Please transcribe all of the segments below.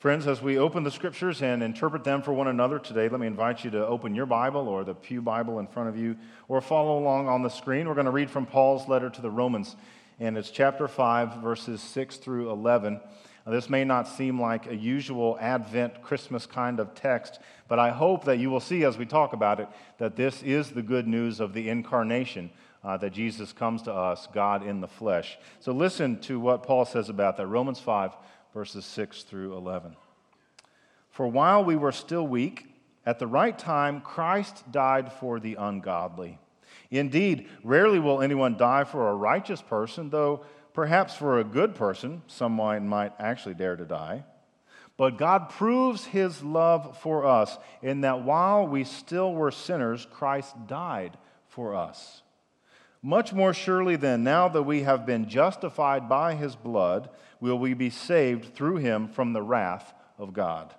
Friends, as we open the scriptures and interpret them for one another today, let me invite you to open your Bible or the Pew Bible in front of you or follow along on the screen. We're going to read from Paul's letter to the Romans, and it's chapter 5, verses 6 through 11. Now, this may not seem like a usual Advent Christmas kind of text, but I hope that you will see as we talk about it that this is the good news of the incarnation. Uh, that Jesus comes to us, God in the flesh. So listen to what Paul says about that. Romans 5, verses 6 through 11. For while we were still weak, at the right time, Christ died for the ungodly. Indeed, rarely will anyone die for a righteous person, though perhaps for a good person, someone might actually dare to die. But God proves his love for us in that while we still were sinners, Christ died for us. Much more surely, then, now that we have been justified by his blood, will we be saved through him from the wrath of God.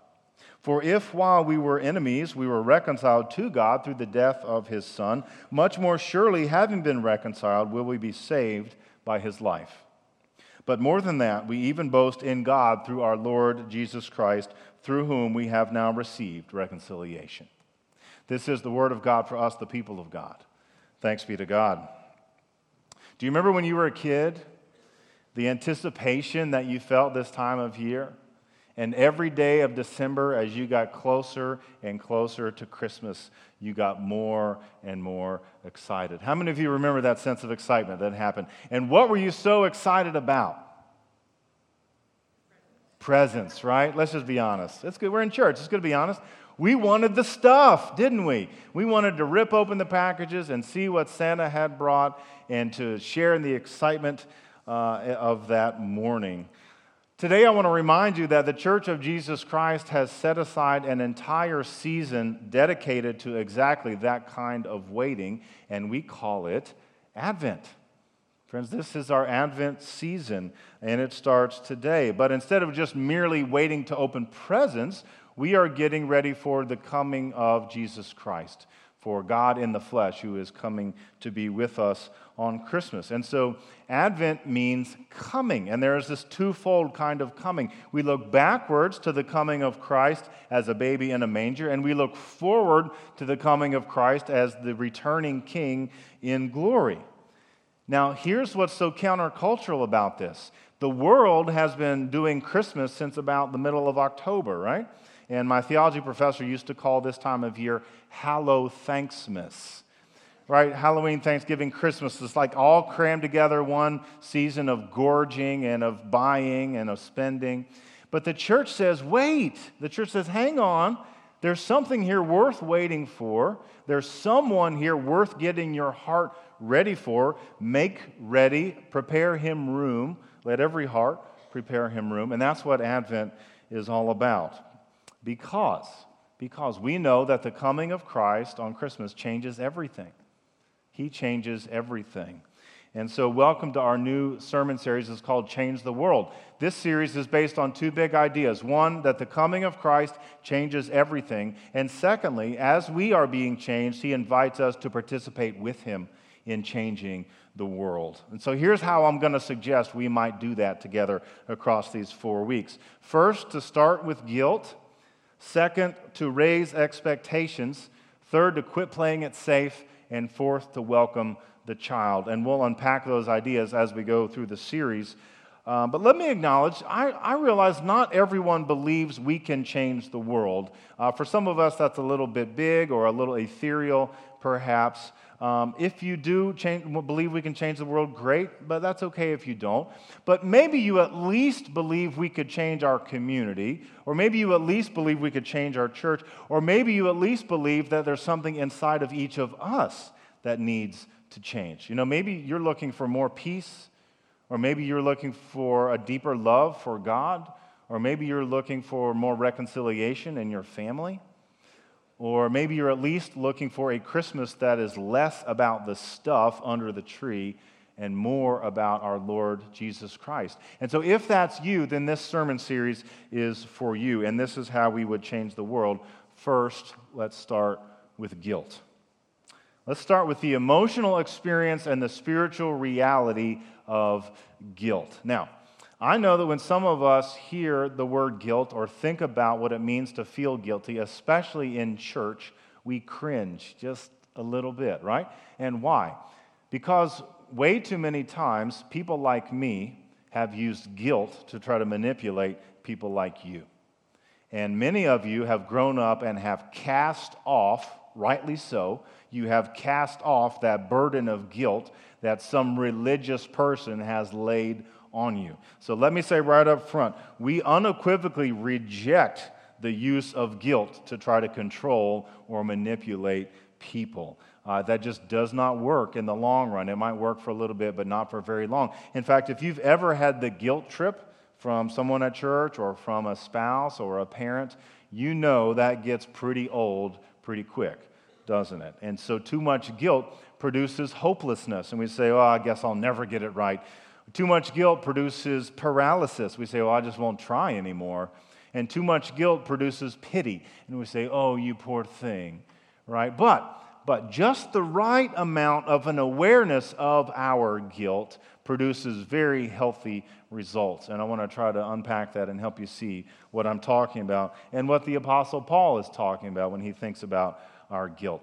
For if while we were enemies, we were reconciled to God through the death of his Son, much more surely, having been reconciled, will we be saved by his life. But more than that, we even boast in God through our Lord Jesus Christ, through whom we have now received reconciliation. This is the word of God for us, the people of God. Thanks be to God. Do you remember when you were a kid? The anticipation that you felt this time of year? And every day of December, as you got closer and closer to Christmas, you got more and more excited. How many of you remember that sense of excitement that happened? And what were you so excited about? Presents, right? Let's just be honest. It's good. We're in church. It's good to be honest. We wanted the stuff, didn't we? We wanted to rip open the packages and see what Santa had brought and to share in the excitement uh, of that morning. Today, I want to remind you that the Church of Jesus Christ has set aside an entire season dedicated to exactly that kind of waiting, and we call it Advent. Friends, this is our Advent season, and it starts today. But instead of just merely waiting to open presents, we are getting ready for the coming of Jesus Christ, for God in the flesh, who is coming to be with us on Christmas. And so Advent means coming, and there is this twofold kind of coming. We look backwards to the coming of Christ as a baby in a manger, and we look forward to the coming of Christ as the returning king in glory. Now, here's what's so countercultural about this the world has been doing Christmas since about the middle of October, right? And my theology professor used to call this time of year Hallow Thanksmas. Right? Halloween, Thanksgiving, Christmas. It's like all crammed together one season of gorging and of buying and of spending. But the church says, wait. The church says, hang on. There's something here worth waiting for. There's someone here worth getting your heart ready for. Make ready, prepare him room. Let every heart prepare him room. And that's what Advent is all about. Because, because we know that the coming of Christ on Christmas changes everything. He changes everything. And so, welcome to our new sermon series. It's called Change the World. This series is based on two big ideas. One, that the coming of Christ changes everything. And secondly, as we are being changed, he invites us to participate with him in changing the world. And so, here's how I'm going to suggest we might do that together across these four weeks. First, to start with guilt. Second, to raise expectations. Third, to quit playing it safe. And fourth, to welcome the child. And we'll unpack those ideas as we go through the series. Um, but let me acknowledge, I, I, realize not everyone believes we can change the world. Uh, for some of us, that's a little bit big or a little ethereal, perhaps. Um, if you do change, believe we can change the world, great, but that's okay if you don't. But maybe you at least believe we could change our community, or maybe you at least believe we could change our church, or maybe you at least believe that there's something inside of each of us that needs to change. You know, maybe you're looking for more peace, or maybe you're looking for a deeper love for God, or maybe you're looking for more reconciliation in your family. Or maybe you're at least looking for a Christmas that is less about the stuff under the tree and more about our Lord Jesus Christ. And so, if that's you, then this sermon series is for you. And this is how we would change the world. First, let's start with guilt. Let's start with the emotional experience and the spiritual reality of guilt. Now, I know that when some of us hear the word guilt or think about what it means to feel guilty, especially in church, we cringe just a little bit, right? And why? Because way too many times, people like me have used guilt to try to manipulate people like you. And many of you have grown up and have cast off, rightly so, you have cast off that burden of guilt that some religious person has laid on you. So let me say right up front we unequivocally reject the use of guilt to try to control or manipulate people. Uh, that just does not work in the long run. It might work for a little bit, but not for very long. In fact, if you've ever had the guilt trip from someone at church or from a spouse or a parent, you know that gets pretty old pretty quick, doesn't it? And so, too much guilt produces hopelessness. And we say, oh, I guess I'll never get it right. Too much guilt produces paralysis. We say, oh, I just won't try anymore. And too much guilt produces pity. And we say, oh, you poor thing, right? But but just the right amount of an awareness of our guilt produces very healthy results. And I want to try to unpack that and help you see what I'm talking about and what the Apostle Paul is talking about when he thinks about our guilt.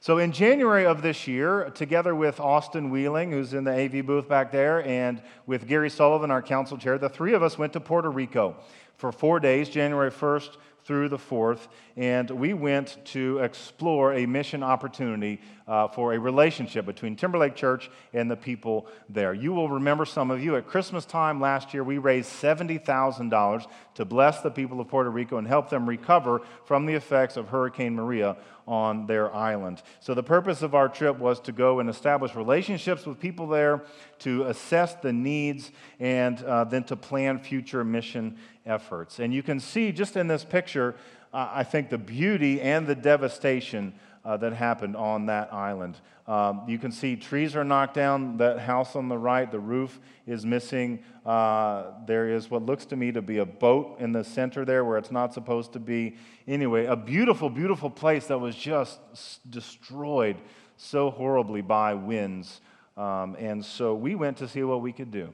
So, in January of this year, together with Austin Wheeling, who's in the AV booth back there, and with Gary Sullivan, our council chair, the three of us went to Puerto Rico for four days, January 1st through the 4th, and we went to explore a mission opportunity uh, for a relationship between Timberlake Church and the people there. You will remember some of you at Christmas time last year, we raised $70,000 to bless the people of Puerto Rico and help them recover from the effects of Hurricane Maria on their island. So, the purpose of our trip was to go and establish relationships with people there, to assess the needs, and uh, then to plan future mission efforts. And you can see just in this picture, uh, I think, the beauty and the devastation uh, that happened on that island. Um, you can see trees are knocked down. That house on the right, the roof is missing. Uh, there is what looks to me to be a boat in the center there where it's not supposed to be. Anyway, a beautiful, beautiful place that was just destroyed so horribly by winds. Um, and so we went to see what we could do.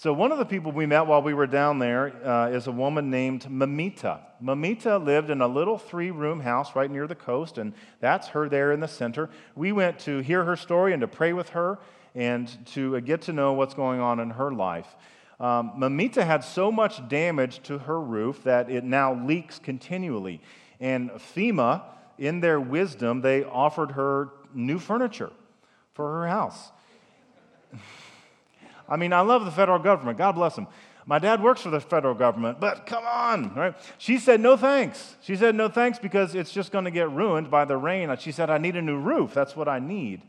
So, one of the people we met while we were down there uh, is a woman named Mamita. Mamita lived in a little three room house right near the coast, and that's her there in the center. We went to hear her story and to pray with her and to uh, get to know what's going on in her life. Um, Mamita had so much damage to her roof that it now leaks continually. And FEMA, in their wisdom, they offered her new furniture for her house. I mean, I love the federal government. God bless them. My dad works for the federal government, but come on, right? She said no thanks. She said no thanks because it's just going to get ruined by the rain. She said, I need a new roof. That's what I need.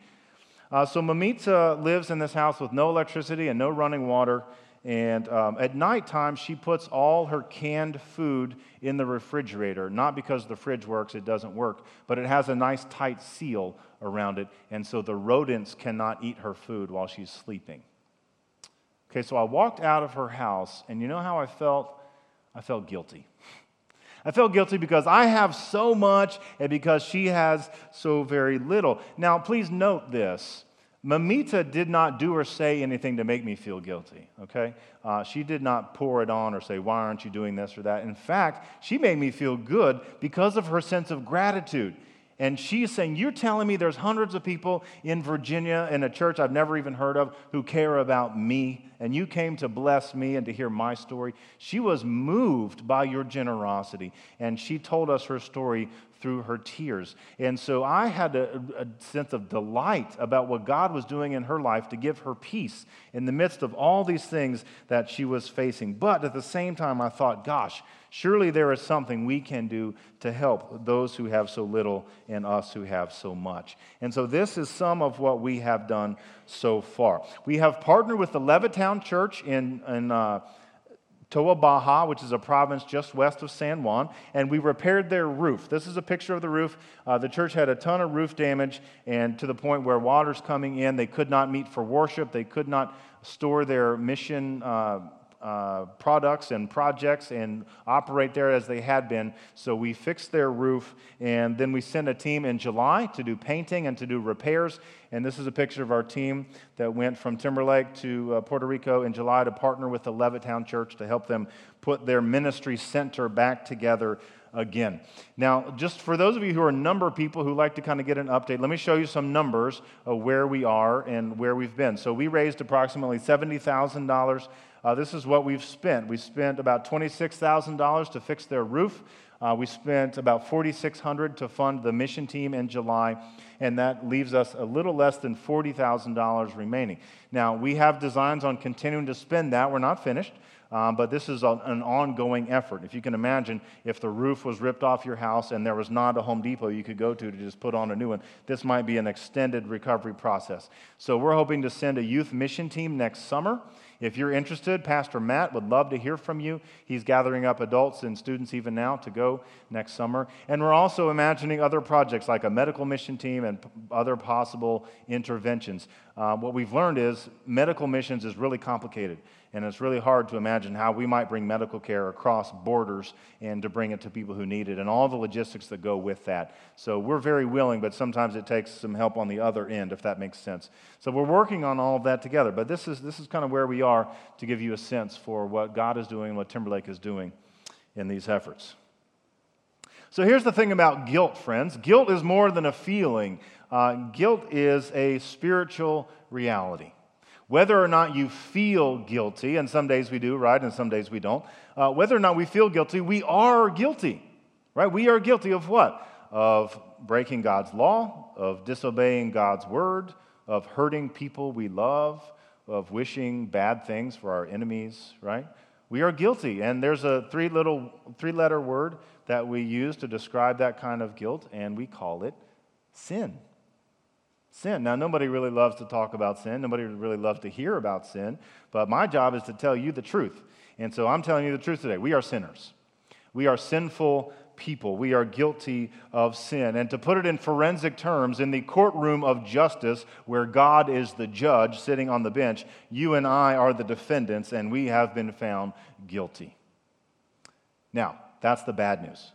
Uh, so Mamita lives in this house with no electricity and no running water. And um, at nighttime, she puts all her canned food in the refrigerator, not because the fridge works, it doesn't work, but it has a nice tight seal around it. And so the rodents cannot eat her food while she's sleeping. Okay, so I walked out of her house, and you know how I felt? I felt guilty. I felt guilty because I have so much and because she has so very little. Now, please note this. Mamita did not do or say anything to make me feel guilty, okay? Uh, she did not pour it on or say, Why aren't you doing this or that? In fact, she made me feel good because of her sense of gratitude. And she's saying, You're telling me there's hundreds of people in Virginia in a church I've never even heard of who care about me, and you came to bless me and to hear my story. She was moved by your generosity, and she told us her story through her tears. And so I had a, a, sense of delight about what God was doing in her life to give her peace in the midst of all these things that she was facing. But at the same time, I thought, gosh, surely there is something we can do to help those who have so little and us who have so much. And so this is some of what we have done so far. We have partnered with the Levittown Church in, in uh, Toa Baja, which is a province just west of San Juan, and we repaired their roof. This is a picture of the roof. Uh, the church had a ton of roof damage, and to the point where water's coming in. They could not meet for worship, they could not store their mission. Uh, uh, products and projects and operate there as they had been. So we fixed their roof, and then we sent a team in July to do painting and to do repairs. And this is a picture of our team that went from Timberlake to uh, Puerto Rico in July to partner with the Levittown Church to help them put their ministry center back together again. Now, just for those of you who are number people who like to kind of get an update, let me show you some numbers of where we are and where we've been. So we raised approximately $70,000 uh, this is what we've spent. We spent about $26,000 to fix their roof. Uh, we spent about 4600 to fund the mission team in July, and that leaves us a little less than $40,000 remaining. Now, we have designs on continuing to spend that. We're not finished. Um, but this is an ongoing effort. If you can imagine, if the roof was ripped off your house and there was not a Home Depot you could go to to just put on a new one, this might be an extended recovery process. So we're hoping to send a youth mission team next summer. If you're interested, Pastor Matt would love to hear from you. He's gathering up adults and students even now to go next summer. And we're also imagining other projects like a medical mission team and other possible interventions. Uh, what we've learned is medical missions is really complicated. And it's really hard to imagine how we might bring medical care across borders and to bring it to people who need it and all the logistics that go with that. So we're very willing, but sometimes it takes some help on the other end, if that makes sense. So we're working on all of that together. But this is, this is kind of where we are to give you a sense for what God is doing and what Timberlake is doing in these efforts. So here's the thing about guilt, friends guilt is more than a feeling, uh, guilt is a spiritual reality. Whether or not you feel guilty, and some days we do, right, and some days we don't, uh, whether or not we feel guilty, we are guilty, right? We are guilty of what? Of breaking God's law, of disobeying God's word, of hurting people we love, of wishing bad things for our enemies, right? We are guilty. And there's a three little three letter word that we use to describe that kind of guilt, and we call it sin sin. Now, nobody really loves to talk about sin. Nobody really loves to hear about sin. But my job is to tell you the truth. And so I'm telling you the truth today. We are sinners. We are sinful people. We are guilty of sin. And to put it in forensic terms, in the courtroom of justice, where God is the judge sitting on the bench, you and I are the defendants, and we have been found guilty. Now, that's the bad news.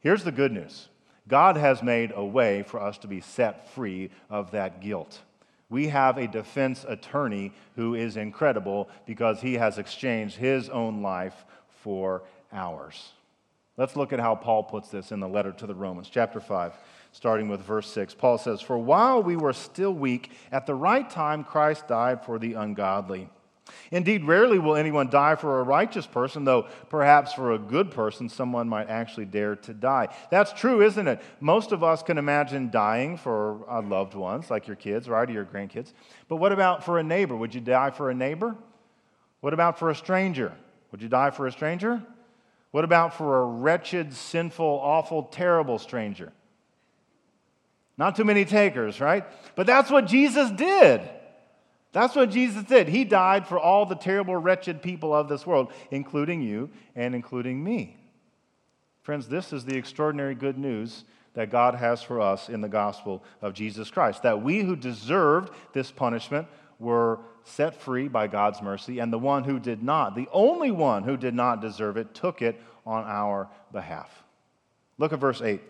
Here's the good news God has made a way for us to be set free of that guilt. We have a defense attorney who is incredible because he has exchanged his own life for ours. Let's look at how Paul puts this in the letter to the Romans, chapter 5, starting with verse 6. Paul says, For while we were still weak, at the right time Christ died for the ungodly. Indeed, rarely will anyone die for a righteous person, though perhaps for a good person, someone might actually dare to die. That's true, isn't it? Most of us can imagine dying for our loved ones, like your kids, right, or your grandkids. But what about for a neighbor? Would you die for a neighbor? What about for a stranger? Would you die for a stranger? What about for a wretched, sinful, awful, terrible stranger? Not too many takers, right? But that's what Jesus did. That's what Jesus did. He died for all the terrible, wretched people of this world, including you and including me. Friends, this is the extraordinary good news that God has for us in the gospel of Jesus Christ that we who deserved this punishment were set free by God's mercy, and the one who did not, the only one who did not deserve it, took it on our behalf. Look at verse 8.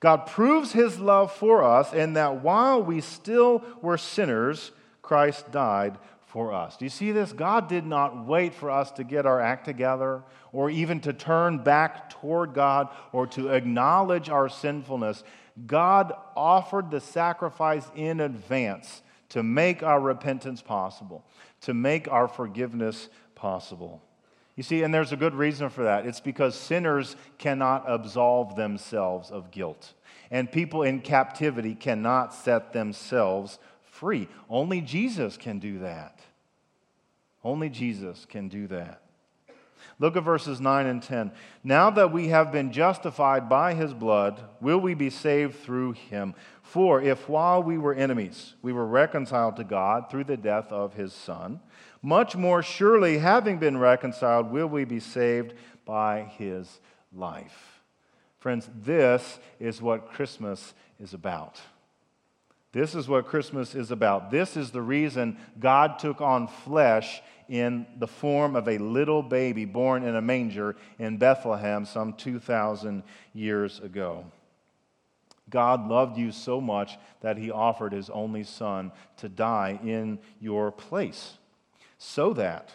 God proves his love for us in that while we still were sinners, Christ died for us. Do you see this? God did not wait for us to get our act together or even to turn back toward God or to acknowledge our sinfulness. God offered the sacrifice in advance to make our repentance possible, to make our forgiveness possible. You see, and there's a good reason for that. It's because sinners cannot absolve themselves of guilt, and people in captivity cannot set themselves free. Only Jesus can do that. Only Jesus can do that. Look at verses 9 and 10. Now that we have been justified by his blood, will we be saved through him? For if while we were enemies, we were reconciled to God through the death of his Son, much more surely, having been reconciled, will we be saved by his life. Friends, this is what Christmas is about. This is what Christmas is about. This is the reason God took on flesh in the form of a little baby born in a manger in Bethlehem some 2,000 years ago. God loved you so much that he offered his only son to die in your place. So that,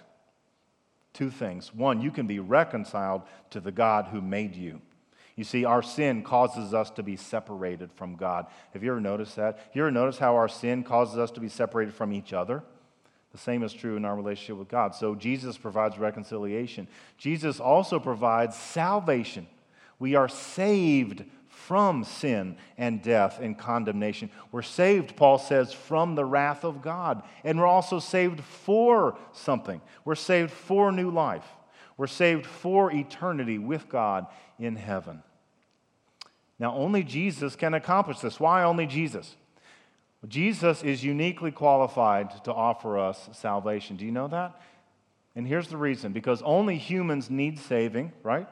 two things. One, you can be reconciled to the God who made you. You see, our sin causes us to be separated from God. Have you ever noticed that? You ever notice how our sin causes us to be separated from each other? The same is true in our relationship with God. So Jesus provides reconciliation. Jesus also provides salvation. We are saved from sin and death and condemnation. We're saved, Paul says, from the wrath of God. And we're also saved for something. We're saved for new life. We're saved for eternity with God in heaven. Now, only Jesus can accomplish this. Why only Jesus? Jesus is uniquely qualified to offer us salvation. Do you know that? And here's the reason because only humans need saving, right?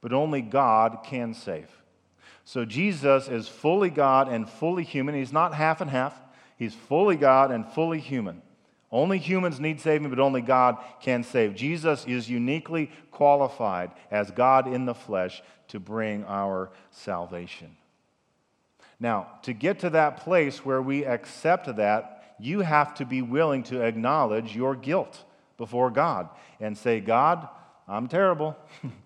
But only God can save. So Jesus is fully God and fully human. He's not half and half, He's fully God and fully human. Only humans need saving, but only God can save. Jesus is uniquely qualified as God in the flesh to bring our salvation. Now, to get to that place where we accept that, you have to be willing to acknowledge your guilt before God and say, God, I'm terrible,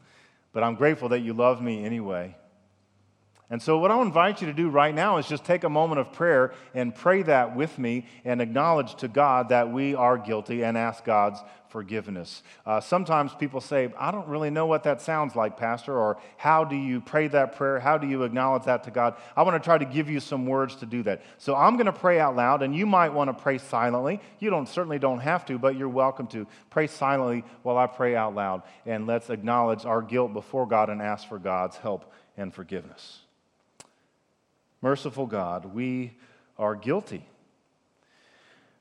but I'm grateful that you love me anyway. And so, what I'll invite you to do right now is just take a moment of prayer and pray that with me and acknowledge to God that we are guilty and ask God's forgiveness. Uh, sometimes people say, I don't really know what that sounds like, Pastor, or how do you pray that prayer? How do you acknowledge that to God? I want to try to give you some words to do that. So, I'm going to pray out loud, and you might want to pray silently. You don't, certainly don't have to, but you're welcome to. Pray silently while I pray out loud, and let's acknowledge our guilt before God and ask for God's help and forgiveness. Merciful God, we are guilty.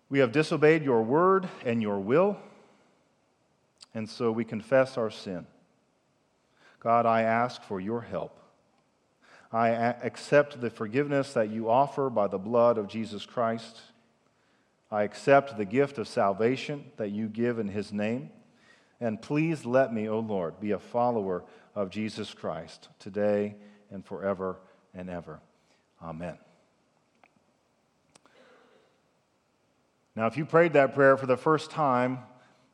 We have disobeyed your word and your will, and so we confess our sin. God, I ask for your help. I accept the forgiveness that you offer by the blood of Jesus Christ. I accept the gift of salvation that you give in his name. And please let me, O oh Lord, be a follower of Jesus Christ today and forever and ever. Amen. Now, if you prayed that prayer for the first time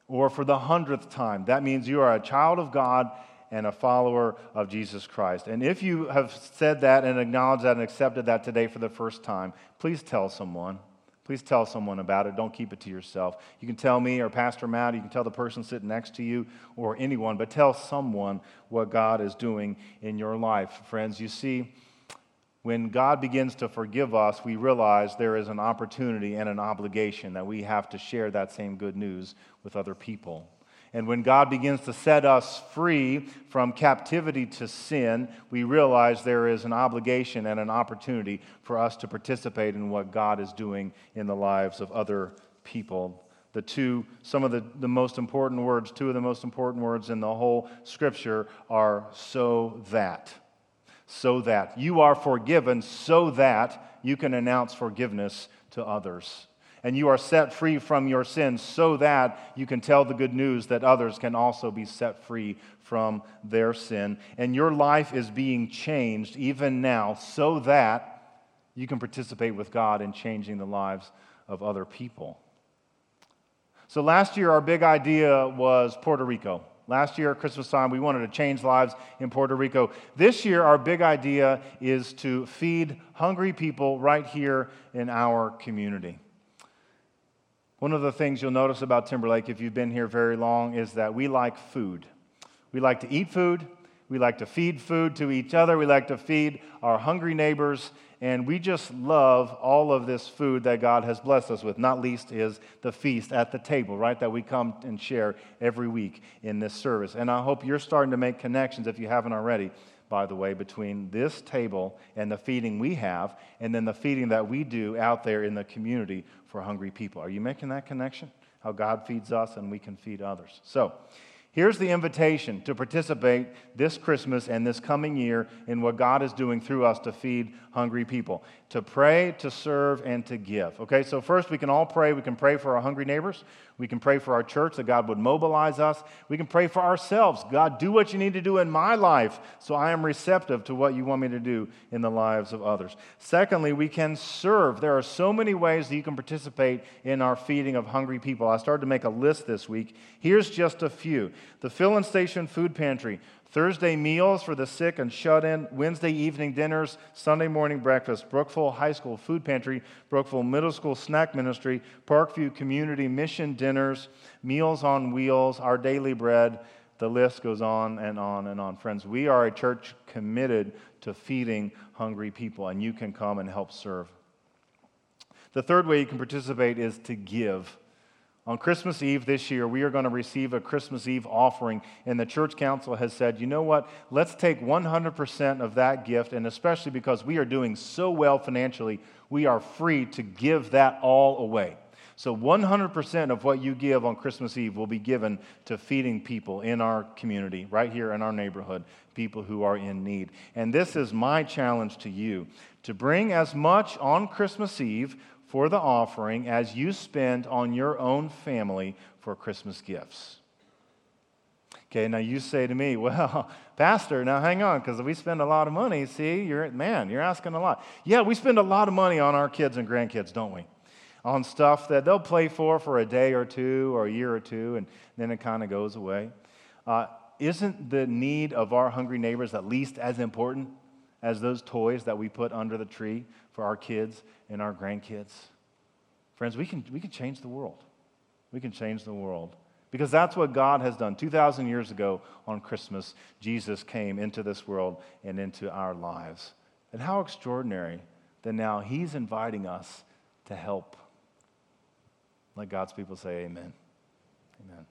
or for the hundredth time, that means you are a child of God and a follower of Jesus Christ. And if you have said that and acknowledged that and accepted that today for the first time, please tell someone. Please tell someone about it. Don't keep it to yourself. You can tell me or Pastor Matt, you can tell the person sitting next to you or anyone, but tell someone what God is doing in your life. Friends, you see, when God begins to forgive us, we realize there is an opportunity and an obligation that we have to share that same good news with other people. And when God begins to set us free from captivity to sin, we realize there is an obligation and an opportunity for us to participate in what God is doing in the lives of other people. The two, some of the, the most important words, two of the most important words in the whole scripture are so that so that you are forgiven, so that you can announce forgiveness to others. And you are set free from your sins so that you can tell the good news that others can also be set free from their sin. And your life is being changed even now so that you can participate with God in changing the lives of other people. So last year, our big idea was Puerto Rico. Last year at Christmas time, we wanted to change lives in Puerto Rico. This year, our big idea is to feed hungry people right here in our community. One of the things you'll notice about Timberlake, if you've been here very long, is that we like food. We like to eat food, we like to feed food to each other, we like to feed our hungry neighbors, and we just love all of this food that God has blessed us with. Not least is the feast at the table, right? That we come and share every week in this service. And I hope you're starting to make connections, if you haven't already, by the way, between this table and the feeding we have, and then the feeding that we do out there in the community for hungry people. Are you making that connection? How God feeds us and we can feed others. So, Here's the invitation to participate this Christmas and this coming year in what God is doing through us to feed hungry people to pray, to serve, and to give. Okay, so first we can all pray. We can pray for our hungry neighbors. We can pray for our church that God would mobilize us. We can pray for ourselves. God, do what you need to do in my life so I am receptive to what you want me to do in the lives of others. Secondly, we can serve. There are so many ways that you can participate in our feeding of hungry people. I started to make a list this week. Here's just a few the Fill-In Station Food Pantry. Thursday meals for the sick and shut in, Wednesday evening dinners, Sunday morning breakfast, Brookville High School Food Pantry, Brookville Middle School Snack Ministry, Parkview Community Mission dinners, Meals on Wheels, Our Daily Bread. The list goes on and on and on. Friends, we are a church committed to feeding hungry people, and you can come and help serve. The third way you can participate is to give. On Christmas Eve this year, we are going to receive a Christmas Eve offering, and the church council has said, you know what? Let's take 100% of that gift, and especially because we are doing so well financially, we are free to give that all away. So 100% of what you give on Christmas Eve will be given to feeding people in our community, right here in our neighborhood, people who are in need. And this is my challenge to you to bring as much on Christmas Eve for the offering as you spend on your own family for Christmas gifts. Okay, now you say to me, well, Pastor, now hang on, because we spend a lot of money. See, you're, man, you're asking a lot. Yeah, we spend a lot of money on our kids and grandkids, don't we? On stuff that they'll play for for a day or two or a year or two, and then it kind of goes away. Uh, isn't the need of our hungry neighbors at least as important as those toys that we put under the tree for our kids and our grandkids. Friends, we can, we can change the world. We can change the world. Because that's what God has done. 2,000 years ago on Christmas, Jesus came into this world and into our lives. And how extraordinary that now He's inviting us to help. Let God's people say, Amen. Amen.